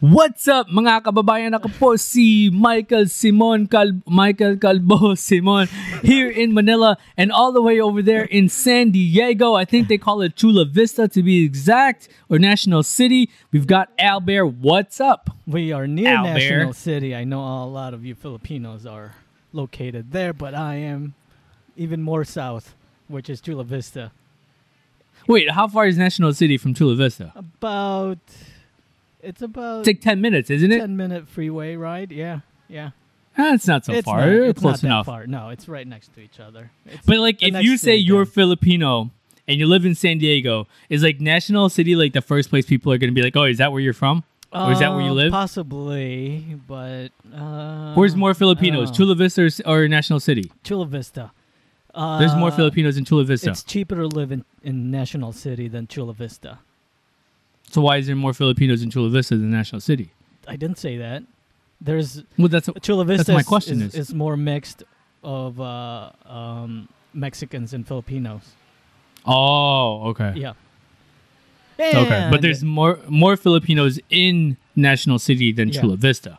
What's up mga kababayan? Ako po si Michael Simon Cal- Michael Calbo Simon here in Manila and all the way over there in San Diego. I think they call it Chula Vista to be exact or National City. We've got Albert. What's up? We are near Albert. National City. I know a lot of you Filipinos are located there, but I am even more south, which is Chula Vista. Wait, how far is National City from Chula Vista? About it's about It's like 10 minutes, isn't it? ten minute freeway ride. Yeah, yeah. That's not so it's far. not, it's close not enough. That far. No, it's right next to each other. It's But like, if you say you're down. Filipino and you live in San Diego, is like National City like the first place people are gonna be like, oh, is that where you're from? or is that where you Uh, live? Possibly, but uh, Where's more Filipinos, uh, Chula Vista or, or National City? Chula Vista. Uh, There's more Filipinos in Chula Vista. It's cheaper to live in, in National City than Chula Vista. So why is there more Filipinos in Chula Vista than National City? I didn't say that. There's Well, that's Chula Vista. my is- question is, is. is more mixed of uh, um, Mexicans and Filipinos. oh, okay, Yeah. okay. But there's more more Filipinos in National City than Yeah. Chula Vista.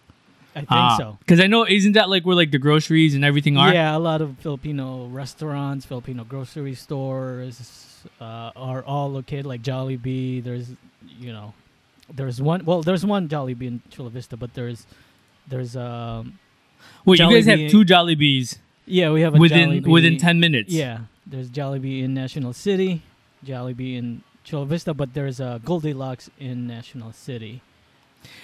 I think so. Because I know, isn't that like where like the groceries and everything are? Yeah, a lot of Filipino restaurants, Filipino grocery stores uh, are all located like Jollibee. There's, you know, there's one. Well, there's one Jollibee in Chula Vista, but there's, there's um, Wait, you guys have Jollibee- two Jollibees yeah, we have a within Jollibee- within ten minutes. Yeah, there's Jollibee in National City, Jollibee in Chula Vista, but there's a Goldilocks in National City.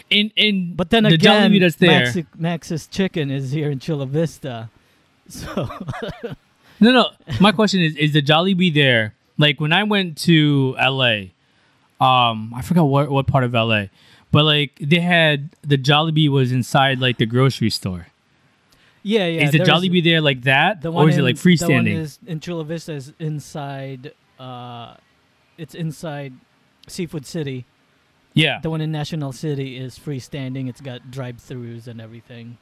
In in But then the again, Jollibee that's there. Maxi- Max's Chicken is here in Chula Vista, so No, no. My question is: Is the Jollibee there? Like when I went to LA, um, I forgot what what part of LA, but like they had the Jollibee was inside like the grocery store. yeah, yeah. is the Jollibee there like that, The or one is it in- like The one freestanding? is in Chula Vista is inside. Uh, it's inside Seafood City. yeah. The one in National City is freestanding. It's got drive-throughs and everything.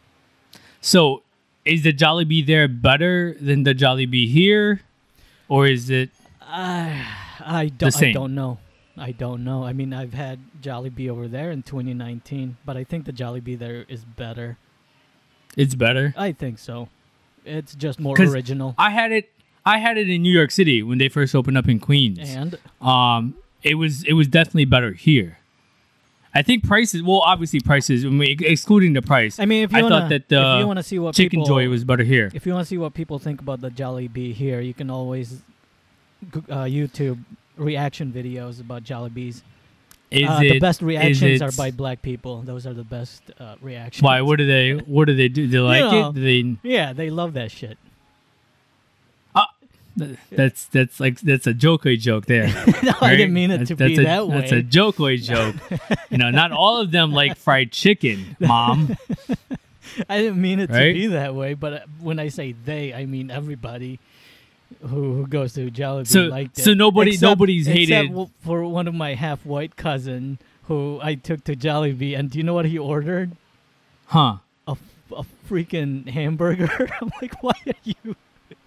So, is the Jollibee there better than the Jollibee here, or is it? I I don't I don't know. I don't know. I mean, I've had Jollibee over there in 2019, but I think the Jollibee there is better. It's better. I think so. It's just more original. I had it. I had it in New York City when they first opened up in Queens. And um it was it was definitely better here i think prices well obviously prices I mean, excluding the price I mean, if you I wanna, thought that the if you want to see what chicken people, joy was better here if you want to see what people think about the Jollibee here, you can always uh, YouTube reaction videos about Jollibees. is uh, it the best reactions are by black people. Those are the best uh, reactions. why what do they what do they do do they like know. it do they Yeah, they love that shit. that's that's like that's a jokey joke there no, I didn't mean it That's- to that's be a, that way. that's a jokey joke you know not all of them like fried chicken mom I didn't mean it Right? to be that way, but uh, when I say they, I mean everybody who, who goes to Jollibee So- liked it. so nobody- Except- nobody's except hated- for one of my half-white cousin who I took to Jollibee, and do you know what he ordered? huh A, a freaking hamburger. I'm like, why are you?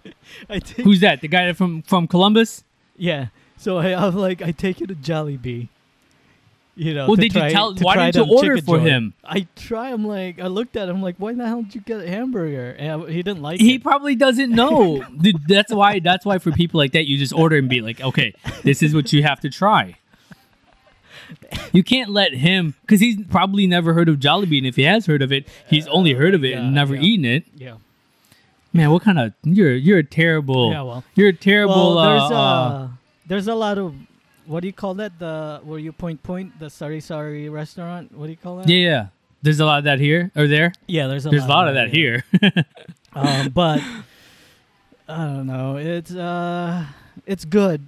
I take who's that the guy from from columbus yeah. So I, I'm like, I take you to Jollibee. You know, Well, did you tell- why didn't you order for joy. him? I try. I'm like, I looked at him like, why the hell did you get a hamburger? And I- he didn't like it. he it. probably doesn't know. Dude, that's why. That's why for people like that, you just order and be like, okay, this is what you have to try. You can't let him because he's probably never heard of Jollibee, and if he has heard of it, he's only heard of it yeah, and never yeah. eaten it. Yeah. Man, what kind of you're you're a terrible. Yeah, well. you're a terrible. well, there's uh, uh, uh, there's a lot of what do you call that? The where you point point the sari sari restaurant. What do you call that? yeah, yeah. There's a lot of that here or there. yeah. There's a There's a lot of that yeah. here. um, but I don't know. It's uh, it's good.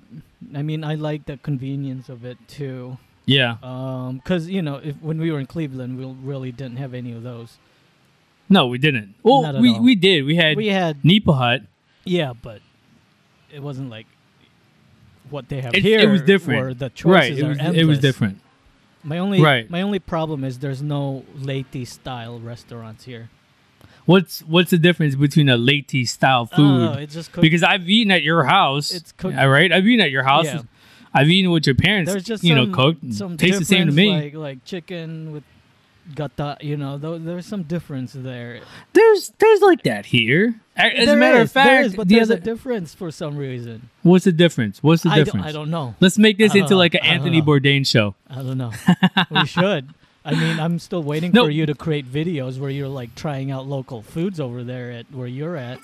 I mean, I like the convenience of it too. yeah. Um, cause you know, if when we were in Cleveland, we really didn't have any of those. No, we didn't. Well, we all. we did. We had We had Nipa Hut. yeah, but it wasn't like what they have It, here. it was different. The choices right. It are was it was different. My only Right. my only problem is there's no Leyte style restaurants here. What's what's the difference between a late style oh, food? Oh, it's just cooked. because I've eaten at your house. It's cooked- right, I've eaten at your house. Yeah. I've eaten with your parents. there's just you some, know cooked. some Tastes the same to me. Like like chicken with gata. You know, though there's some difference there. There's there's like that here. As a matter of is, there fact, is, but the there's other a difference for some reason. what's the difference? What's the I don't, difference? I don't know. Let's make this into know. like an Anthony know. Bourdain show. I don't know. we should. I mean, I'm still waiting No. for you to create videos where you're like trying out local foods over there at where you're at.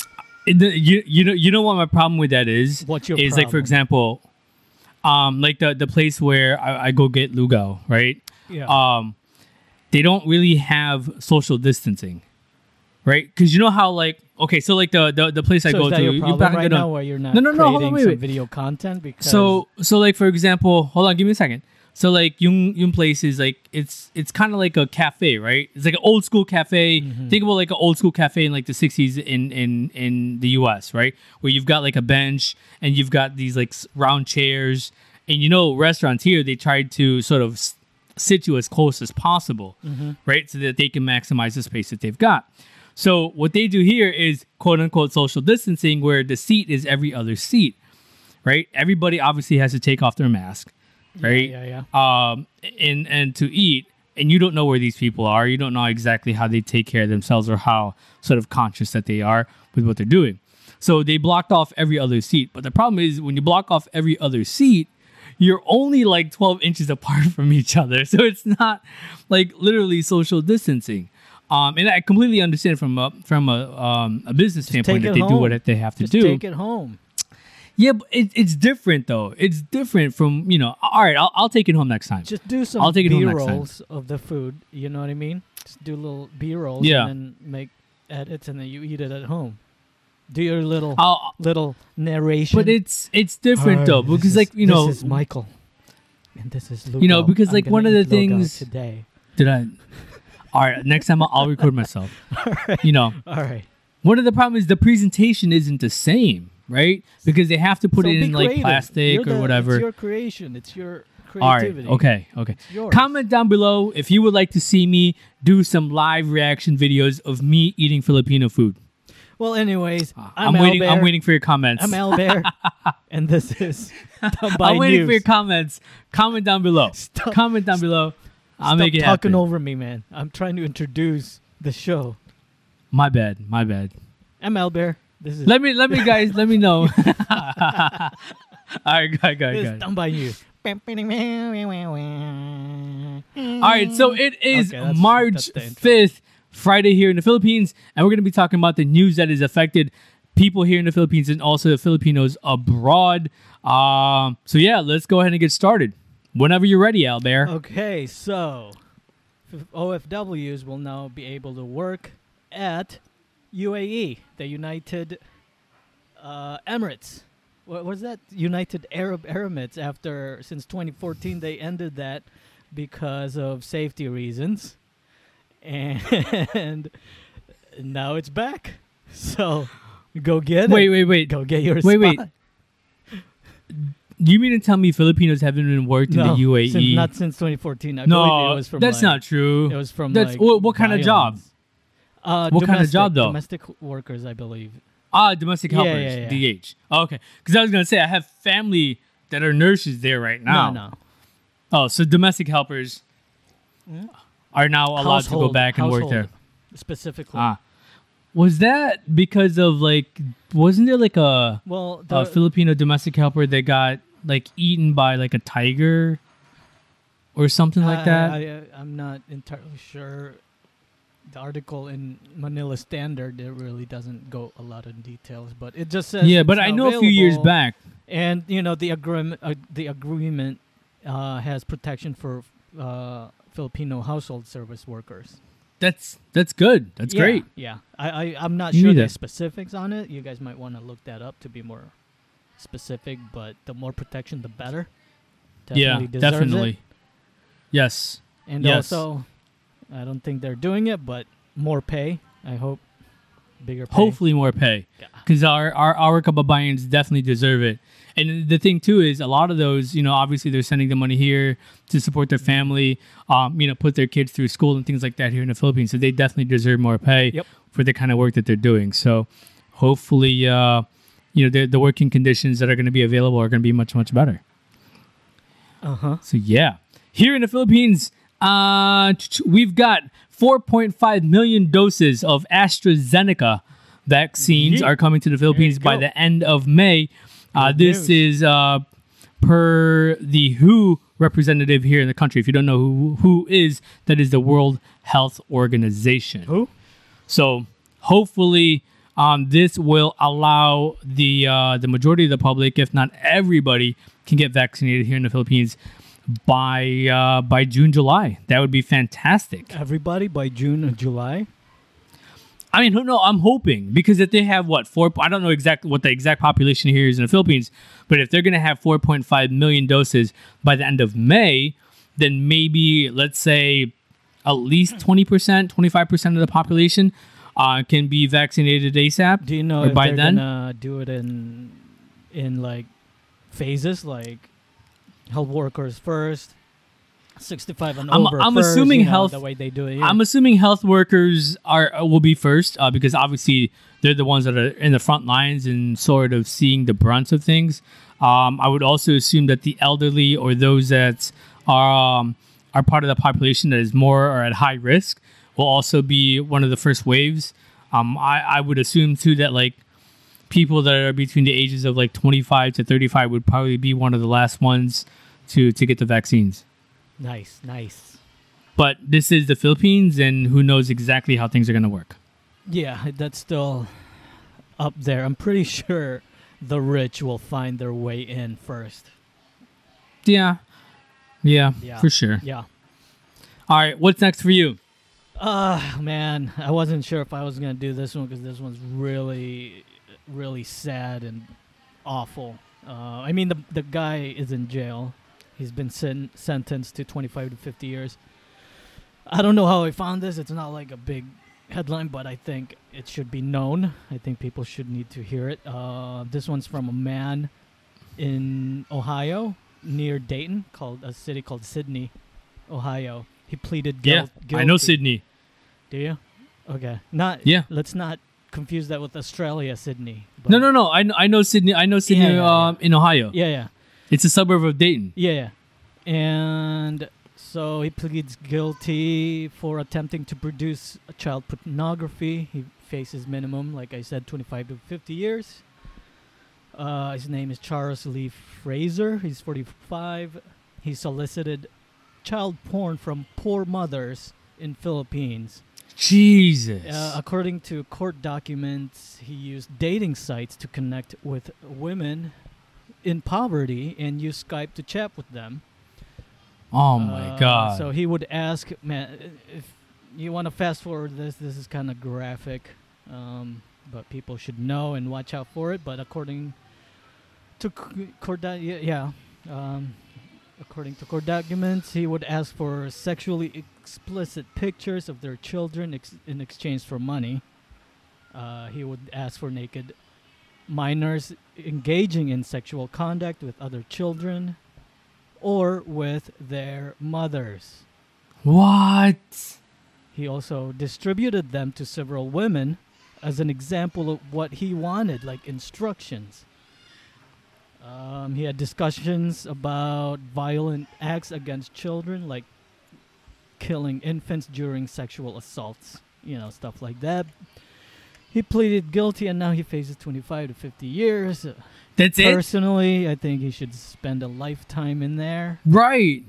The- you you know you know what my problem with that is What's your is like for example, um like the the place where I, I go get lugao right Yeah. um they don't really have social distancing right? Because you know how like okay so like the the, the place I so go is that to your you problem back right now where you're not No, no, no, hold on, wait, some wait. video content? Because so so like for example hold on give me a second. So like yung yung place is like it's it's kind of like a cafe right? It's like an old school cafe. Mm-hmm. think about like an old school cafe in like the 60s in in in the us right? Where you've got like a bench and you've got these like round chairs. And you know restaurants here they try to sort of sit you as close as possible Mm-hmm. right? So that they can maximize the space that they've got so what they do here is quote unquote social distancing where the seat is every other seat right? Everybody obviously has to take off their mask, right? yeah, yeah Um, and and to eat, and you don't know where these people are. You don't know exactly how they take care of themselves or how sort of conscious that they are with what they're doing. So they blocked off every other seat. But the problem is when you block off every other seat, you're only like 12 inches apart from each other. So it's not like literally social distancing. Um, and I completely understand from a from a um, a business standpoint that they do what they have to Just do. take it home. Yeah, but it, it's different though. It's different from you know. All right, I'll, I'll take it home next time. Just do some I'll take it home B time. rolls of the food. You know what I mean? Just do little B rolls Yeah. and then make edits and then you eat it at home. Do your little I'll, little narration. but it's it's different Hi, though because is- like you know this is Michael, and this is Lugo. You know, because, like, one of the things- today. did I? All right, next time I'll, I'll record myself. You know, All right, one of the problems is the presentation isn't the same, right? Because they have to put So it in like plastic You're or the- whatever. It's your creation. It's your All right, creativity. okay, okay. Comment down below if you would like to see me do some live reaction videos of me eating Filipino food. Well, anyways, I'm, Uh, I'm, waiting. I'm waiting for your comments. I'm Albert, and this is Dumb by I'm waiting News. for your comments. Comment down below. Stop- Comment down below. I'll Stop talking happen. over me, man. I'm trying to introduce the show. My bad. My bad. I'm Albert. This is Let me. Let me, guys. let me know. All right, go ahead, go this ahead, is go ahead. Dumb by News. All right, so it is Okay, that's- March that's the intro. 5th, Friday here in the Philippines, and we're going to be talking about the news that has affected people here in the Philippines and also the Filipinos abroad. Um, so yeah, let's go ahead and get started. Whenever you're ready, Albert. Okay, so OFWs will now be able to work at UAE, the United uh, Emirates. What was that? United Arab Emirates. After since 2014, they ended that because of safety reasons, and now it's back. So go get Wait, it. wait, wait. Go get your Wait, wait. spot. Do you mean to tell me Filipinos haven't been worked in the UAE? since- not since 2014. I believe no, it was from that's like- not true. It was from That's- like what- what kind of job? Uh, What kind of job, though? Domestic workers, I believe. Ah, domestic Yeah, helpers, yeah, DH. Okay, because I was gonna say I have family that are nurses there right now. No, no. Oh, so domestic helpers are now allowed to go back and work there. Specifically. Ah, was that because of like? Wasn't there like a, well, the, a Filipino domestic helper that got like eaten by like a tiger or something like that? I, I, am not entirely sure. The article in Manila Standard it really doesn't go a lot of details, but it just says yeah, but I know a few years back. and you know the agreement. Uh, the agreement uh, has protection for uh, Filipino household service workers. That's that's good. That's Yeah, great. Yeah, I, I I'm not Me sure the specifics on it. You guys might want to look that up to be more specific. But the more protection, the better. Definitely yeah, definitely. It. Yes. And Yes. also, I don't think they're doing it, but more pay. I hope bigger pay. Hopefully more pay. Yeah. because our, our our kababayans definitely deserve it. And the thing too is a lot of those, you know, obviously they're sending the money here to support their family, um, you know, put their kids through school and things like that here in the Philippines. So they definitely deserve more pay Yep. for the kind of work that they're doing. So hopefully, uh, you know, the, the working conditions that are going to be available are going to be much much better. Uh huh. So yeah, here in the Philippines, uh, we've got 4.5 million doses of AstraZeneca vaccines Yeah. are coming to the Philippines by the end of May. Uh, this is uh, per the WHO representative here in the country. If you don't know who who is, that is the World Health Organization. Who? So hopefully, um, this will allow the uh, the majority of the public, if not everybody, can get vaccinated here in the Philippines by uh, by June, July. That would be fantastic. Everybody by June or July. I mean, who know? I'm hoping because if they have what four, I don't know exactly what the exact population here is in the Philippines, but if they're going to have 4.5 million doses by the end of May, then maybe let's say at least 20 percent, 25 percent of the population uh, can be vaccinated ASAP. Do you know by they're then? gonna do it in in like phases, like health workers first, sixty-five and I'm- over? I'm first, assuming you know, health- the way they do it. I'm assuming health workers are uh, will be first uh, because obviously they're the ones that are in the front lines and sort of seeing the brunt of things. Um, I would also assume that the elderly or those that are um, are part of the population that is more or at high risk will also be one of the first waves. Um, I, I would assume too that like people that are between the ages of like 25 to 35 would probably be one of the last ones to to get the vaccines nice, nice. but this is the Philippines, and who knows exactly how things are going to work. Yeah, that's still up there. I'm pretty sure the rich will find their way in first. Yeah, yeah, Yeah. for sure. Yeah. All right, what's next for you? Uh man, I wasn't sure if I was gonna do this one because this one's really, really sad and awful. Uh, I mean, the the guy is in jail. He's been sen- sentenced to 25 to 50 years. I don't know how I found this. It's not like a big headline, but I think it should be known. I think people should need to hear it. Uh, this one's from a man in Ohio near Dayton, called a city called Sidney, Ohio. He pleaded guil- guilty. I know Sidney. Do you? Okay. Not. Yeah. Let's not confuse that with Australia, Sydney. No, no, no. I, I know Sidney. I know Sidney Yeah, yeah, um, in Ohio. Yeah, yeah, It's a suburb of Dayton. yeah, yeah. And so he pleads guilty for attempting to produce a child pornography. He faces minimum, like I said, 25 to 50 years. Uh, his name is Charles Lee Fraser. He's 45. He solicited child porn from poor mothers in Philippines. Jesus. Uh, according to court documents, he used dating sites to connect with women in poverty and use Skype to chat with them. oh my Uh, God. So he would ask, man, if you want to fast forward this, this is kind of graphic, um, but people should know and watch out for it. But according to c- court, yeah, yeah um, according to court documents, he would ask for sexually explicit pictures of their children ex- in exchange for money. Uh, he would ask for naked minors engaging in sexual conduct with other children or with their mothers. what? He also distributed them to several women as an example of what he wanted, like instructions. Um, he had discussions about violent acts against children, like killing infants during sexual assaults, you know, stuff like that. He pleaded guilty and now he faces 25 to 50 years. Uh, That's it? Personally, I think he should spend a lifetime in there. Right.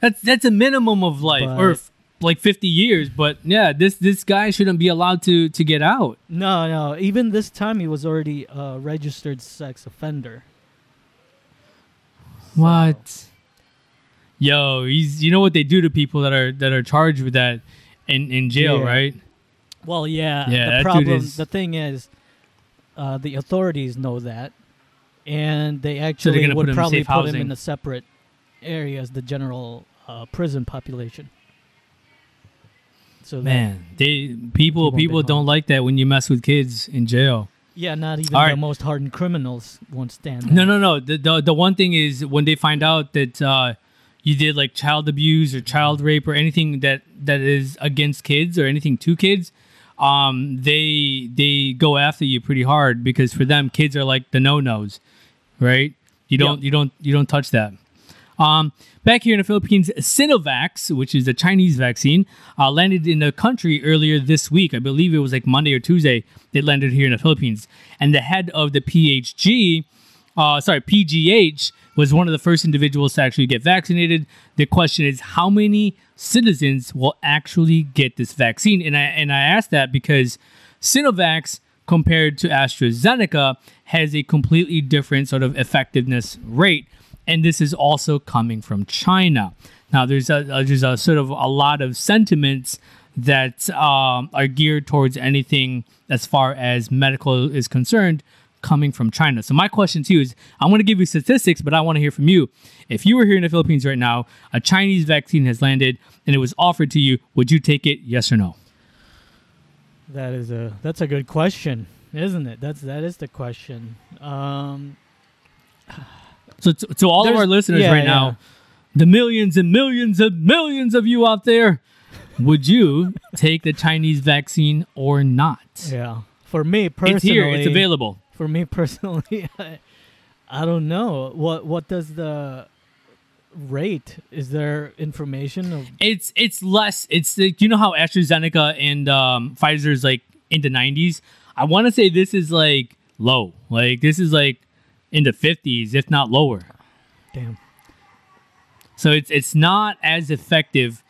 That's that's a minimum of life, or f- like fifty years. But yeah, this this guy shouldn't be allowed to to get out. No, no. Even this time, he was already a registered sex offender. What? Yo, he's you know what they do to people that are that are charged with that in in jail, Yeah. right? Well, yeah. Yeah, the problem, is- the thing is, uh, the authorities know that, and they actually put would probably safe put him in a separate area as the general uh, prison population. So Man, they people people don't harmed. like that when you mess with kids in jail. yeah, not even All the right. most hardened criminals won't stand. No, no, no. The, the the one thing is when they find out that uh, you did like child abuse or child rape or anything that that is against kids or anything to kids, um, they they go after you pretty hard because for them kids are like the no nos, right? You don't Yep. you don't you don't touch that. Um, back here in the Philippines, Sinovac, which is a Chinese vaccine, uh, landed in the country earlier this week. I believe it was like Monday or Tuesday. It landed here in the Philippines, and the head of the PHG, uh, sorry PGH, was one of the first individuals to actually get vaccinated. The question is, how many citizens will actually get this vaccine? And I and I ask that because Sinovac compared to AstraZeneca has a completely different sort of effectiveness rate and this is also coming from China. Now, there's a, there's a sort of a lot of sentiments that um, are geared towards anything as far as medical is concerned coming from China. So my question to you is I want to give you statistics, but I want to hear from you. If you were here in the Philippines right now, a Chinese vaccine has landed and it was offered to you, would you take it? Yes or no? That is a that's a good question, isn't it? That's that is the question. Um, so to, to all of our listeners yeah, right yeah. now, the millions and millions and millions of you out there, would you take the Chinese vaccine or not? yeah. For me personally, It's here. It's available. For me personally, I, I don't know what what does the rate. Is there information of? It's it's less. It's like you know how AstraZeneca and um, Pfizer's like in the 90s. I want to say this is like low. Like this is like in the 50s, if not lower. Damn. So it's it's not as effective.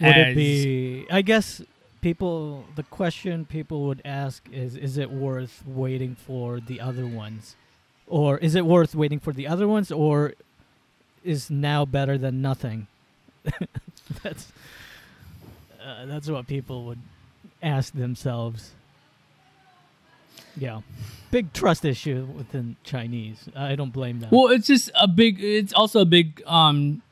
Would as, it be? I guess people. The question people would ask is: Is it worth waiting for the other ones, or is it worth waiting for the other ones, or is now better than nothing? that's uh, that's what people would ask themselves. Yeah, big trust issue within Chinese. I don't blame them. Well, it's just a big. It's also a big um,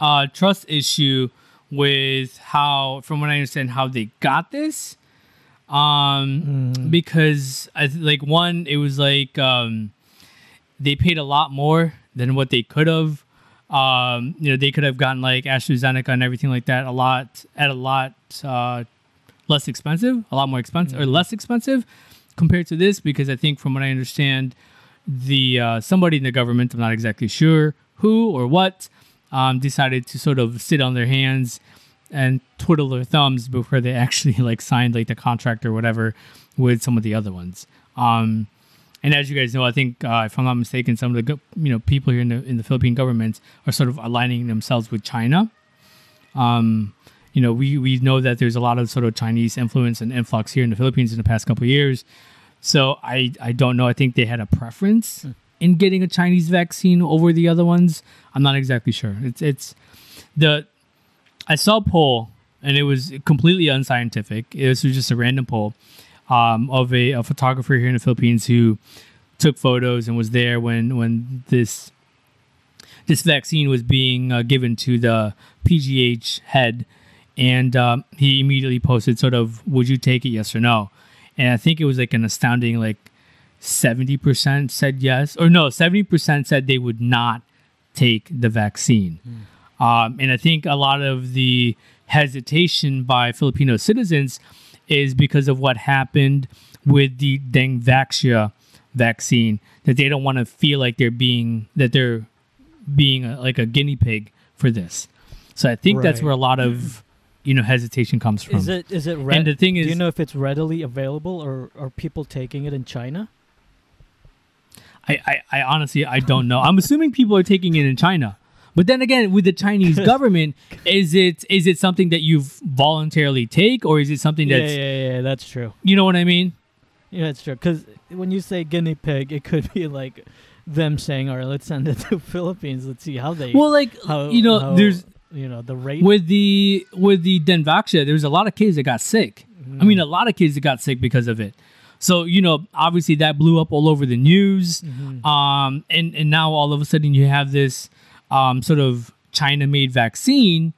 uh, trust issue with how, from what I understand, how they got this. Um, Mm. because I th- like one, it was like um, they paid a lot more than what they could have. Um, you know, they could have gotten like AstraZeneca and everything like that a lot at a lot uh, less expensive, a lot more expensive or less expensive compared to this. Because I think, from what I understand, the uh, somebody in the government, I'm not exactly sure who or what, um, decided to sort of sit on their hands and twiddle their thumbs before they actually like signed like the contract or whatever with some of the other ones. Um, and as you guys know, I think uh, if I'm not mistaken, some of the you know people here in the in the Philippine government are sort of aligning themselves with China. Um, you know, we we know that there's a lot of sort of Chinese influence and influx here in the Philippines in the past couple of years. So I I don't know. I think they had a preference in getting a Chinese vaccine over the other ones. I'm not exactly sure. It's it's the I saw a poll and it was completely unscientific. It was just a random poll um, of a, a photographer here in the Philippines who took photos and was there when when this this vaccine was being uh, given to the PGH head, and um, he immediately posted sort of, "Would you take it? Yes or no?" And I think it was like an astounding like seventy percent said yes, or no, seventy percent said they would not take the vaccine. Um, and I think a lot of the hesitation by Filipino citizens is because of what happened with the Dengvaxia vaccine that they don't want to feel like they're being that they're being a, like a guinea pig for this. So I think that's where a lot of you know hesitation comes from. Is it is it re- And the thing is, do you know if it's readily available or are people taking it in China? I, I, I honestly I don't know. I'm assuming people are taking it in China. But then again, with the Chinese government, is it is it something that you voluntarily take, or is it something Yeah, that's yeah, yeah, that's true. you know what I mean? Yeah, that's true. Because when you say guinea pig, it could be like them saying, "All right, let's send it to Philippines. Let's see how they." Well, like how, you know, how, there's you know the rate. with the with the Dengvaxia, there's a lot of kids that got sick. I mean, mm. a lot of kids that got sick because of it. So you know, obviously that blew up all over the news. Mhm. Um, and and now all of a sudden you have this um, sort of China-made vaccine.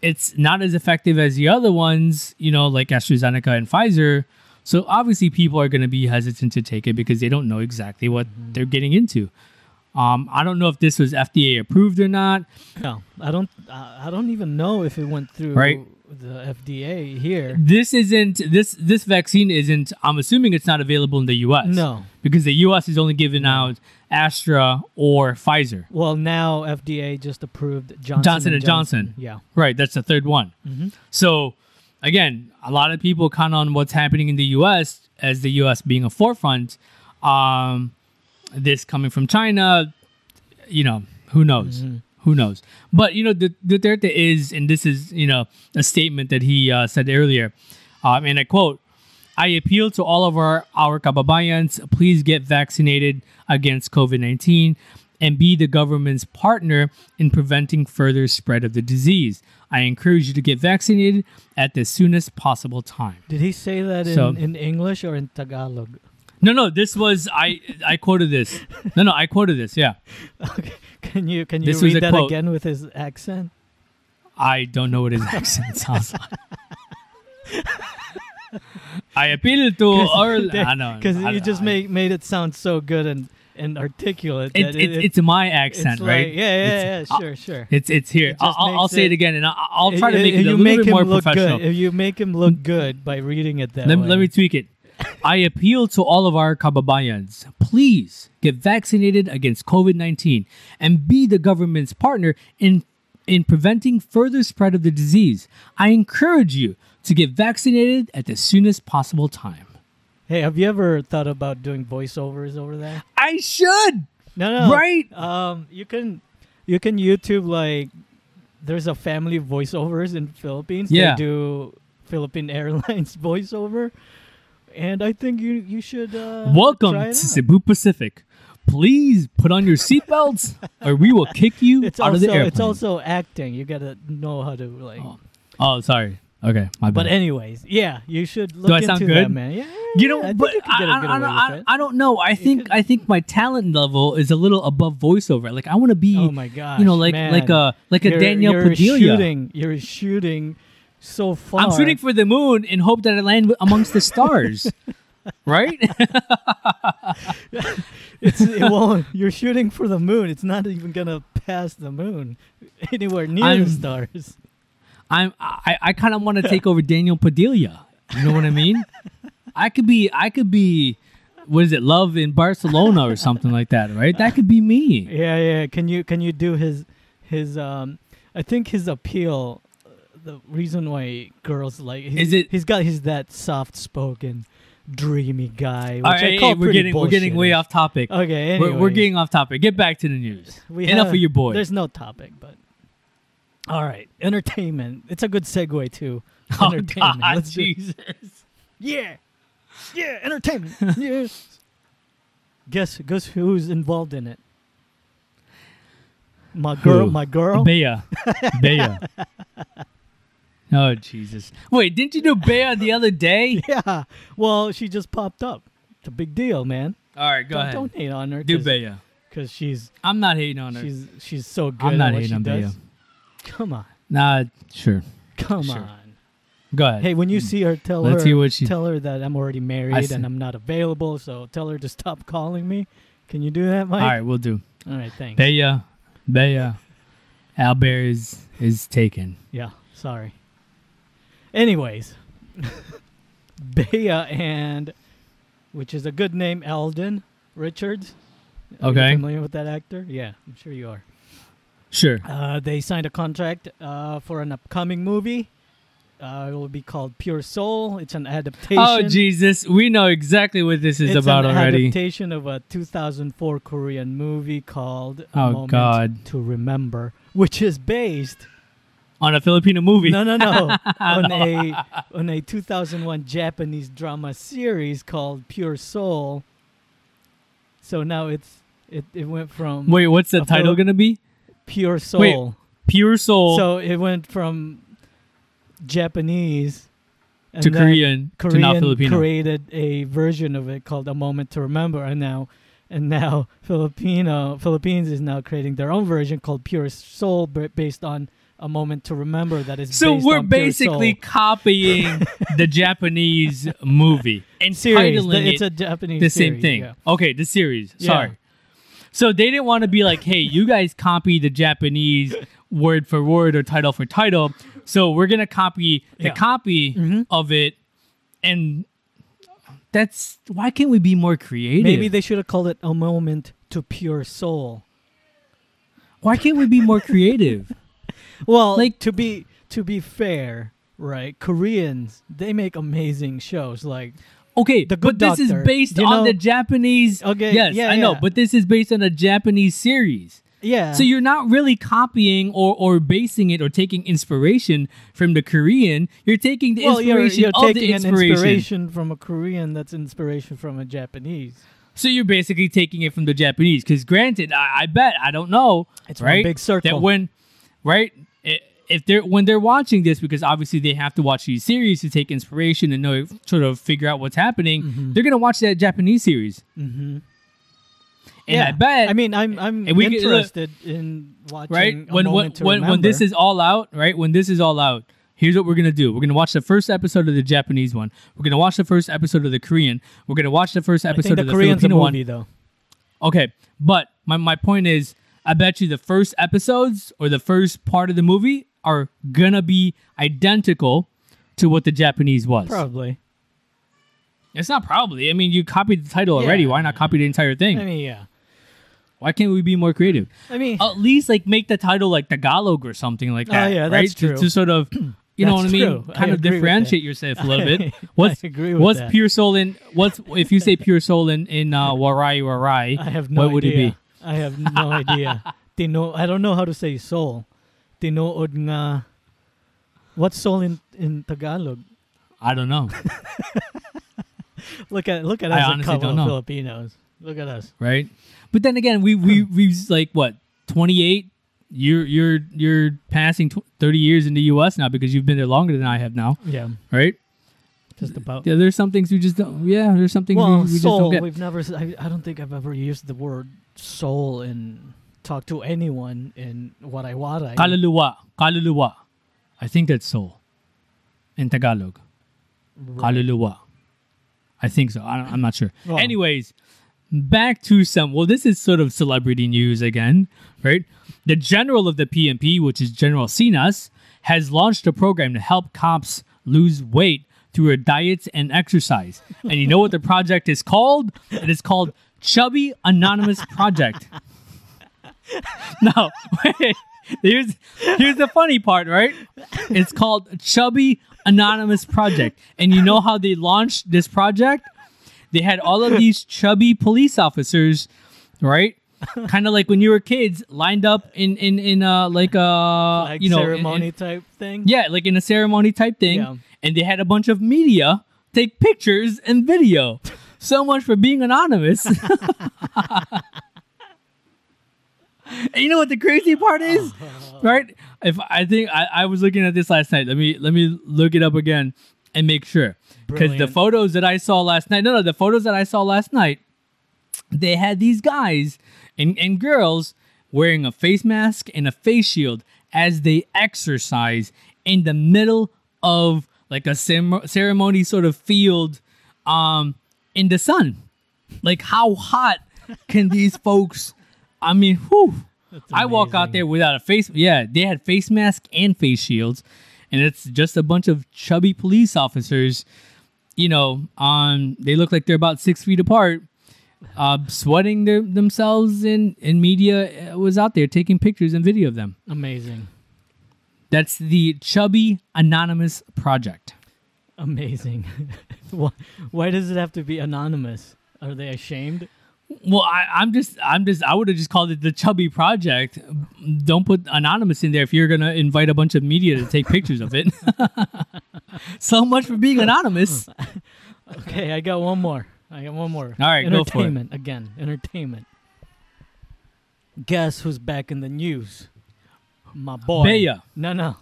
It's not as effective as the other ones, you know, like AstraZeneca and Pfizer. So obviously people are going to be hesitant to take it because they don't know exactly what they're getting into. Um, I don't know if this was FDA approved or not. No, I don't. I don't even know if it went through. Right. The FDA here. This isn't this this vaccine isn't. I'm assuming it's not available in the U.S. No. because the U.S. is only giving out Astra or Pfizer. Well, now FDA just approved Johnson, Johnson and Johnson. Yeah. Right, that's the third one. Mm-hmm. So, again, a lot of people count on what's happening in the U.S. as the U.S. being a forefront. Um, this coming from China, you know, who knows? Mm-hmm. Who knows? But you know, the Duterte is, and this is you know a statement that he uh, said earlier, um, and I quote. I appeal to all of our, our kababayans, please get vaccinated against COVID 19 and be the government's partner in preventing further spread of the disease. I encourage you to get vaccinated at the soonest possible time. Did he say that in, in English or in Tagalog? No, no, this was I I quoted this. No, no, I quoted this. Yeah. Okay. Can you can you This read that quote. again with his accent? I don't know what his accent sounds like. I appeal to all. Because you just I- made made it sound so good and and articulate. It, that it, it's my accent, it's right? Like, yeah, yeah, yeah, uh, sure, sure. It's it's here. It I'll, I'll, say it it- again, and I'll, I'll try to make it a you little make bit him more look professional. Good, if you make him look good by reading it that Let, way. let me tweak it. I appeal to all of our kababayans. Please get vaccinated against COVID 19 and be the government's partner in, in preventing further spread of the disease. I encourage you to get vaccinated at the soonest possible time. Hey, have you ever thought about doing voiceovers over there? I should! No, no. Right? Um, you can you can YouTube like there's a family of voiceovers in Philippines. Yeah. They do Philippine Airlines voiceover, and I think you you should. Uh, Welcome to. Cebu Pacific. Please put on your seatbelts or we will kick you It's out also of the airplane. it's also acting. You gotta know how to like. Oh, Oh, sorry. Okay, my bad. But anyways, yeah, you should look I into sound that, man. Yeah, You know, I but you I, a good I, I. I don't know. I think I think my talent level is a little above voiceover. Like I want to be, Oh my god, you know, like man. like a like a You're- Daniel you're Padilla. Shooting, you're shooting so far. I'm shooting for the moon and hope that I land amongst the stars. right? It's it won't. You're shooting for the moon. It's not even gonna pass the moon anywhere near I'm- the stars. I'm I, I kind of want to take over Daniel Padilla. You know what I mean? I could be I could be what is it? Love in Barcelona or something like that, right? That could be me. Yeah, yeah. Can you can you do his his um? I think his appeal. The reason why girls like he's, Is it- he's got his that soft spoken, dreamy guy. Which All I call hey, we're getting we're getting way off topic. Okay, We're, we're getting off topic. Get back to the news. we Enough have- of your boy. There's no topic, but all right, entertainment. It's a good segue to Oh entertainment. God, Let's do- Jesus! Yeah. Yeah, entertainment. yes. Guess guess who's involved in it? My girl, Who? my girl. Bea, Bea. Oh Jesus! Wait, didn't you do Bea the other day? yeah. Well, she just popped up. It's a big deal, man. All right, go don't, ahead. don't hate on her. do cause, she's I'm not hating on her. she's she's so good I'm not hating on Bea. Come on. Nah, sure. Come Sure. on. Go ahead. Hey, when you mm. see her, tell Let's her she- tell her that I'm already married and I'm not available. So tell her to stop calling me. Can you do that, Mike? All right, we'll do. All right, thanks. Bea, Bea. Albert is is taken. Yeah, sorry. Anyways, Bea and which is a good name, Alden Richards. Are you Okay. familiar with that actor? Yeah, I'm sure you are. Sure. Uh, they signed a contract uh, for an upcoming movie. Uh, it will be called Pure Soul. It's an adaptation. Oh Jesus, we know exactly what this is it's about an already. adaptation of a 2004 Korean movie called A Oh, Moment God. to Remember, which is based On a Filipino movie. No, no, no. on a on a 2001 Japanese drama series called Pure Soul. So now it's it, it went from Wait, what's the title Fili- gonna be? Pure Soul. Wait, Pure Soul So it went from Japanese and to then Korean, to now Korean Filipino. created a version of it called A Moment to Remember, and now and now Filipino Philippines is now creating their own version called Pure Soul, based on A Moment to Remember. That is So based we're basically copying the Japanese movie and series. The- it's it a Japanese the same thing. yeah. Okay, the series. Yeah. Sorry. So they didn't want to be like, hey, you guys copy the Japanese word for word or title for title. So we're gonna copy the Yeah. copy Mhm. of it, and that's why can't we be more creative? Maybe they should have called it a moment to pure soul. why can't we be more creative? Well, Like- to be to be fair, right? Koreans they make amazing shows. Like Okay, The but Good this is based on know- the Japanese. Okay, yes, yeah, I know, yeah. but this is based on a Japanese series. yeah, So you're not really copying or, or basing it or taking inspiration from the Korean. You're taking the well, you're, inspiration you're of taking the an inspiration. inspiration from a Korean that's inspiration from a Japanese. So you're basically taking it from the Japanese. Because granted, I, I bet I don't know. It's right? big circle. That when, right, if they're when they're watching this, because obviously they have to watch these series to take inspiration and know sort of figure out what's happening. Mhm. They're gonna watch that Japanese series, Mm-hmm. and I bet I mean, I'm I'm And we look, interested in watching right when when when, when this is all out right when this is all out here's what we're gonna do we're gonna watch the first episode of the japanese one we're gonna watch the first episode of the korean we're gonna watch the first episode the of the Korean's one though. okay but my, my point is i bet you the first episodes or the first part of the movie are gonna be identical to what the japanese was Probably. it's not probably i mean you copied the title already why not copy the entire thing I mean, yeah. why can't we be more creative I mean, at least like make the title like Tagalog or something like that. Oh, that. yeah, right? that's To- true. To, sort of, you know what I mean? true. I Kind of differentiate yourself a little bit. What's I agree with what's that. pure soul in what's if you say pure soul in in uh, Waray Waray? I have no what would it idea. be? I have no idea. Tino, I don't know how to say soul. Tinood nga. What's soul in, in Tagalog? I don't know. Look at look at I us, a honestly couple don't know. Filipinos. Look at us. Right? But then again, we we we like what twenty eight. You're you're you're passing tw- thirty years in the U.S. now because you've been there longer than I have now, Yeah, right? just about. Yeah, there's some things we just don't. Yeah, there's some things well, we, we just don't get. We've never. I don't think I've ever used the word soul in talk to anyone in waray. Kaluluwa, kaluluwa. I think that's so. in Tagalog. Right. Kaluluwa. I think so. I, I'm not sure. Well. Anyways, back to some. Well, this is sort of celebrity news again, right? The general of the PNP, which is General Sinas, has launched a program to help cops lose weight through a diet and exercise. And you know what the project is called? It is called Chubby Anonymous Project. no, wait. Here's here's the funny part, right? It's called Chubby Anonymous Project. And you know how they launched this project? They had all of these chubby police officers, right? kind of like when you were kids, lined up in in in uh like a like you know in- ceremony in- type thing. yeah, like in a ceremony type thing. Yeah. And they had a bunch of media take pictures and video. So much for being anonymous. And you know what the crazy part is? right? If I think I, I was looking at this last night. Let me let me look it up again and make sure. Because the photos that I saw last night, no, no, the photos that I saw last night, they had these guys and, and girls wearing a face mask and a face shield as they exercise in the middle of like a cem- ceremony sort of field um in the sun. Like how hot can these folks I mean, whew. I walk out there without a face. Yeah, they had face masks and face shields, and it's just a bunch of chubby police officers. You know, um, they look like they're about six feet apart, uh, sweating their, themselves. In in media uh, was out there taking pictures and video of them. Amazing. That's the Chubby Anonymous Project. Amazing. why, why does it have to be anonymous? Are they ashamed? Well, I, I'm just, I'm just, I would have just called it the Chubby Project. Don't put anonymous in there if you're gonna invite a bunch of media to take pictures of it. so much for being anonymous. Okay, I got one more. I got one more. All right, go for it. entertainment again. Entertainment. Guess who's back in the news? My boy. Bea. No, no,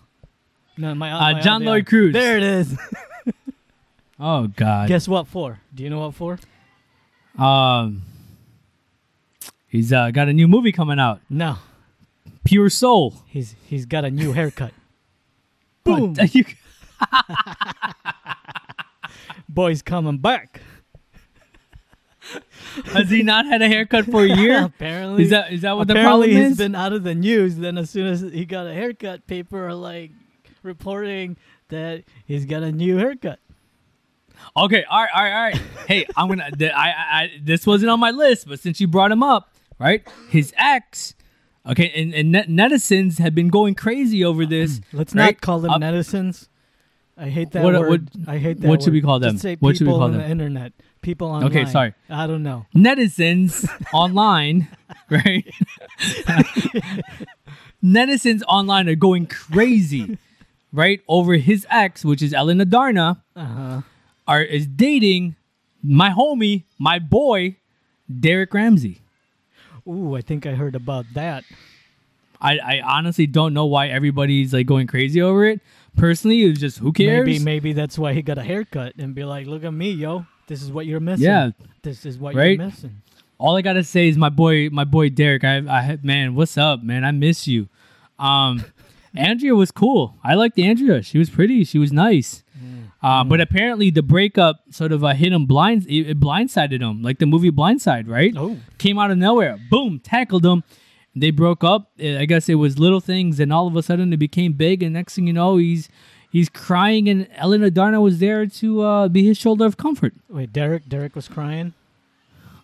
no. My, Uh, my John Lloyd Cruz. There it is. Oh God. Guess what for? Do you know what for? Um, he's uh, got a new movie coming out, No, Pure Soul. he's he's got a new haircut. Boom. Boy's coming back. Has he not had a haircut for a year? apparently, Is that is that what the problem he's is? been out of the news. Then as soon as he got a haircut, people are like, reporting that he's got a new haircut. Okay, all right, all right, all right. hey, I'm gonna. I, I, I, this wasn't on my list, but since you brought him up, right? His ex. Okay, and, and net- netizens have been going crazy over this. Let's right? not call them Up- netizens. I hate that What- word. what- I hate that what should we word. call Just them? say What should we people call on them? the internet. People online. Okay, sorry. I don't know. netizens online, right? netizens online are going crazy, right? Over his ex, which is Ellen Adarna, Uh huh. are is dating my homie, my boy, Derek Ramsay. Ooh, I think I heard about that. I, I honestly don't know why everybody's like going crazy over it. Personally, it was just who cares? Maybe maybe that's why he got a haircut and be like, "Look at me, yo. This is what you're missing. Yeah. This is what Right? you're missing." All I gotta say is my boy, my boy Derek. I, I, man, what's up, man? I miss you. Um, Andrea was cool. I liked Andrea. She was pretty. She was nice. Uh, but apparently the breakup sort of uh, hit him blind. It, it blindsided him, like the movie Blindside, right? Oh, Came out of nowhere. Boom, tackled him. They broke up. Uh, I guess it was little things, and all of a sudden it became big. And next thing you know, he's he's crying, and Ellen Adarna was there to uh, be his shoulder of comfort. wait, Derek. Derek was crying.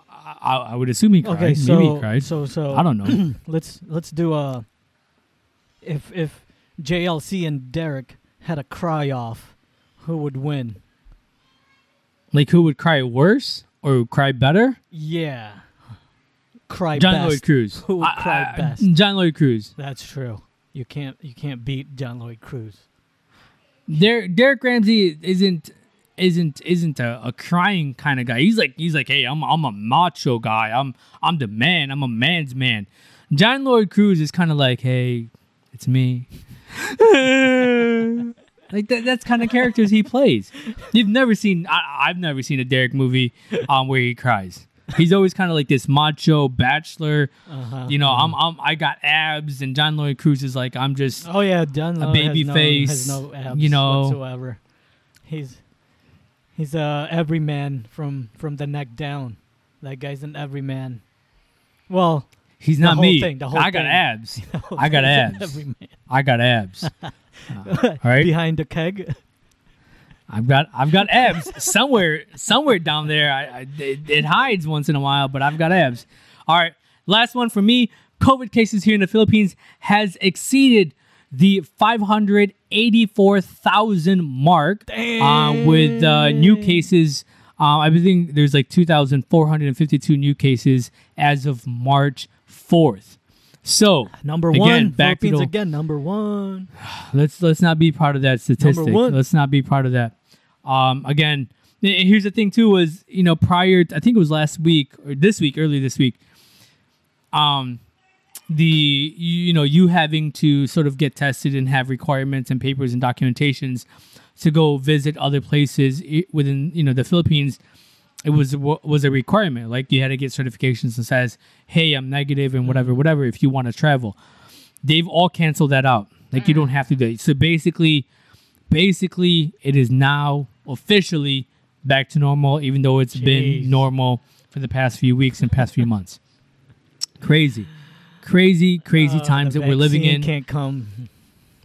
I, I would assume he cried. Okay, Maybe he cried. so so I don't know. let's let's do a. If if JLC and Derek had a cry off, who would win? like who would cry worse or would cry better? Yeah, cry John best. Lloyd Cruz. Who would I- cry I- best? John Lloyd Cruz. That's true. You can't you can't beat John Lloyd Cruz. Der- Derek Ramsay isn't isn't isn't a, a crying kind of guy. He's like he's like, hey, I'm I'm a macho guy. I'm I'm the man. I'm a man's man. John Lloyd Cruz is kind of like, hey, it's me. like that, that's kind of characters he plays. You've never seen I, I've never seen a Derek movie um where he cries. He's always kind of like this macho bachelor. Uh-huh. You know, I'm, I'm I got abs, and John Lloyd Cruz is like I'm just Oh yeah, John Lloyd baby has no, face, has no abs you know. whatsoever. He's he's a everyman from from the neck down. That guy's an everyman. Well, he's not me. thing, the whole I got abs. I got abs. I got abs. All right, Behind the keg. I've got I've got abs somewhere somewhere down there. I, I it, it hides once in a while, but I've got abs. All right, last one for me. COVID cases here in the Philippines has exceeded the 584,000 mark uh, with uh, new cases. Uh, I think there's like 2,452 new cases as of March 4th. So Number Again, one. back to Philippines the- again, number one. let's let's not be part of that statistic. one. Let's not be part of that. Um, again, here's the thing too was you know prior I think it was last week or this week early this week. Um, the you know you having to sort of get tested and have requirements and papers and documentations to go visit other places within you know the Philippines it was was a requirement like you had to get certifications that says hey i'm negative and whatever whatever if you want to travel they've all canceled that out like you don't have to do it so basically basically it is now officially back to normal even though it's Jeez. been normal for the past few weeks and past few months crazy crazy crazy Uh, times that we're living in Can't come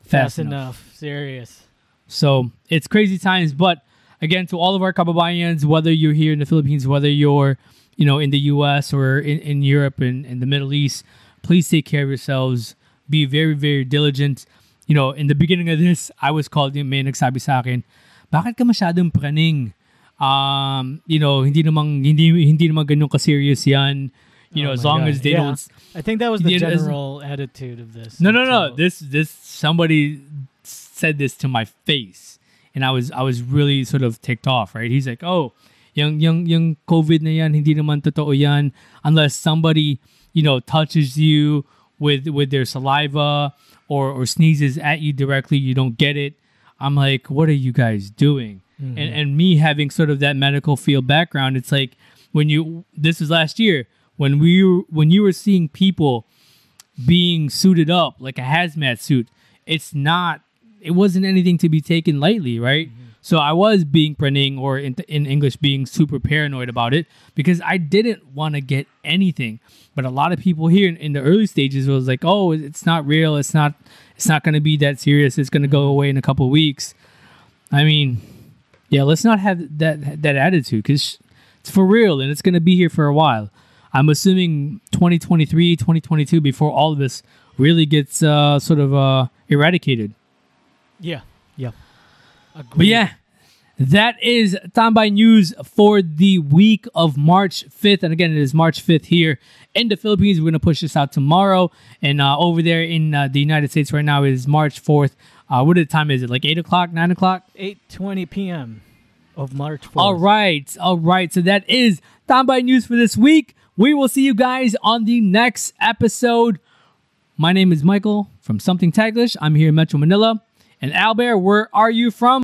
fast fast enough. enough. Serious. So it's crazy times. But again, to all of our kababayans, whether you're here in the Philippines, whether you're, you know, in the US or in, in Europe and in the Middle East, please take care of yourselves. Be very, very diligent. You know, in the beginning of this, I was called yung may nagsabi sa akin, bakit ka masyadong praning? Um, you know, hindi namang, hindi, hindi naman ganun ka-serious yan. You know, Oh as long God. as they Yeah. don't I think that was the Yeah, it is- general attitude of this. no, no, no. This this somebody said this to my face, and I was I was really sort of ticked off. Right? He's like, "Oh, yung yung yung COVID na yan, hindi naman totoo yan unless somebody you know touches you with with their saliva or or sneezes at you directly. You don't get it." I'm like, "What are you guys doing?" Mm-hmm. And and me having sort of that medical field background, it's like when you this was last year when we were, when you were seeing people being suited up like a hazmat suit it's not it wasn't anything to be taken lightly right so i was being praning or in, in english being super paranoid about it because i didn't want to get anything but a lot of people here in, in the early stages was like oh it's not real it's not It's not going to be that serious. It's going to go away in a couple weeks. I mean, yeah, let's not have that that attitude because it's for real and it's going to be here for a while. I'm assuming 2023, 2022 before all of this really gets uh, sort of uh, eradicated. Yeah. Yeah. But yeah, that is Tambay News for the week of March 5th. And again, it is March 5th here in the Philippines. We're going to push this out tomorrow. And uh, over there in uh, the United States right now is March 4th. Uh, what time is it? Like 8 o'clock, 9 o'clock? 8:20 p.m. of March 4th. All right. All right. So that is Tambay News for this week. We will see you guys on the next episode. My name is Michael from Something Taglish. I'm here in Metro Manila. And Albert, where are you from?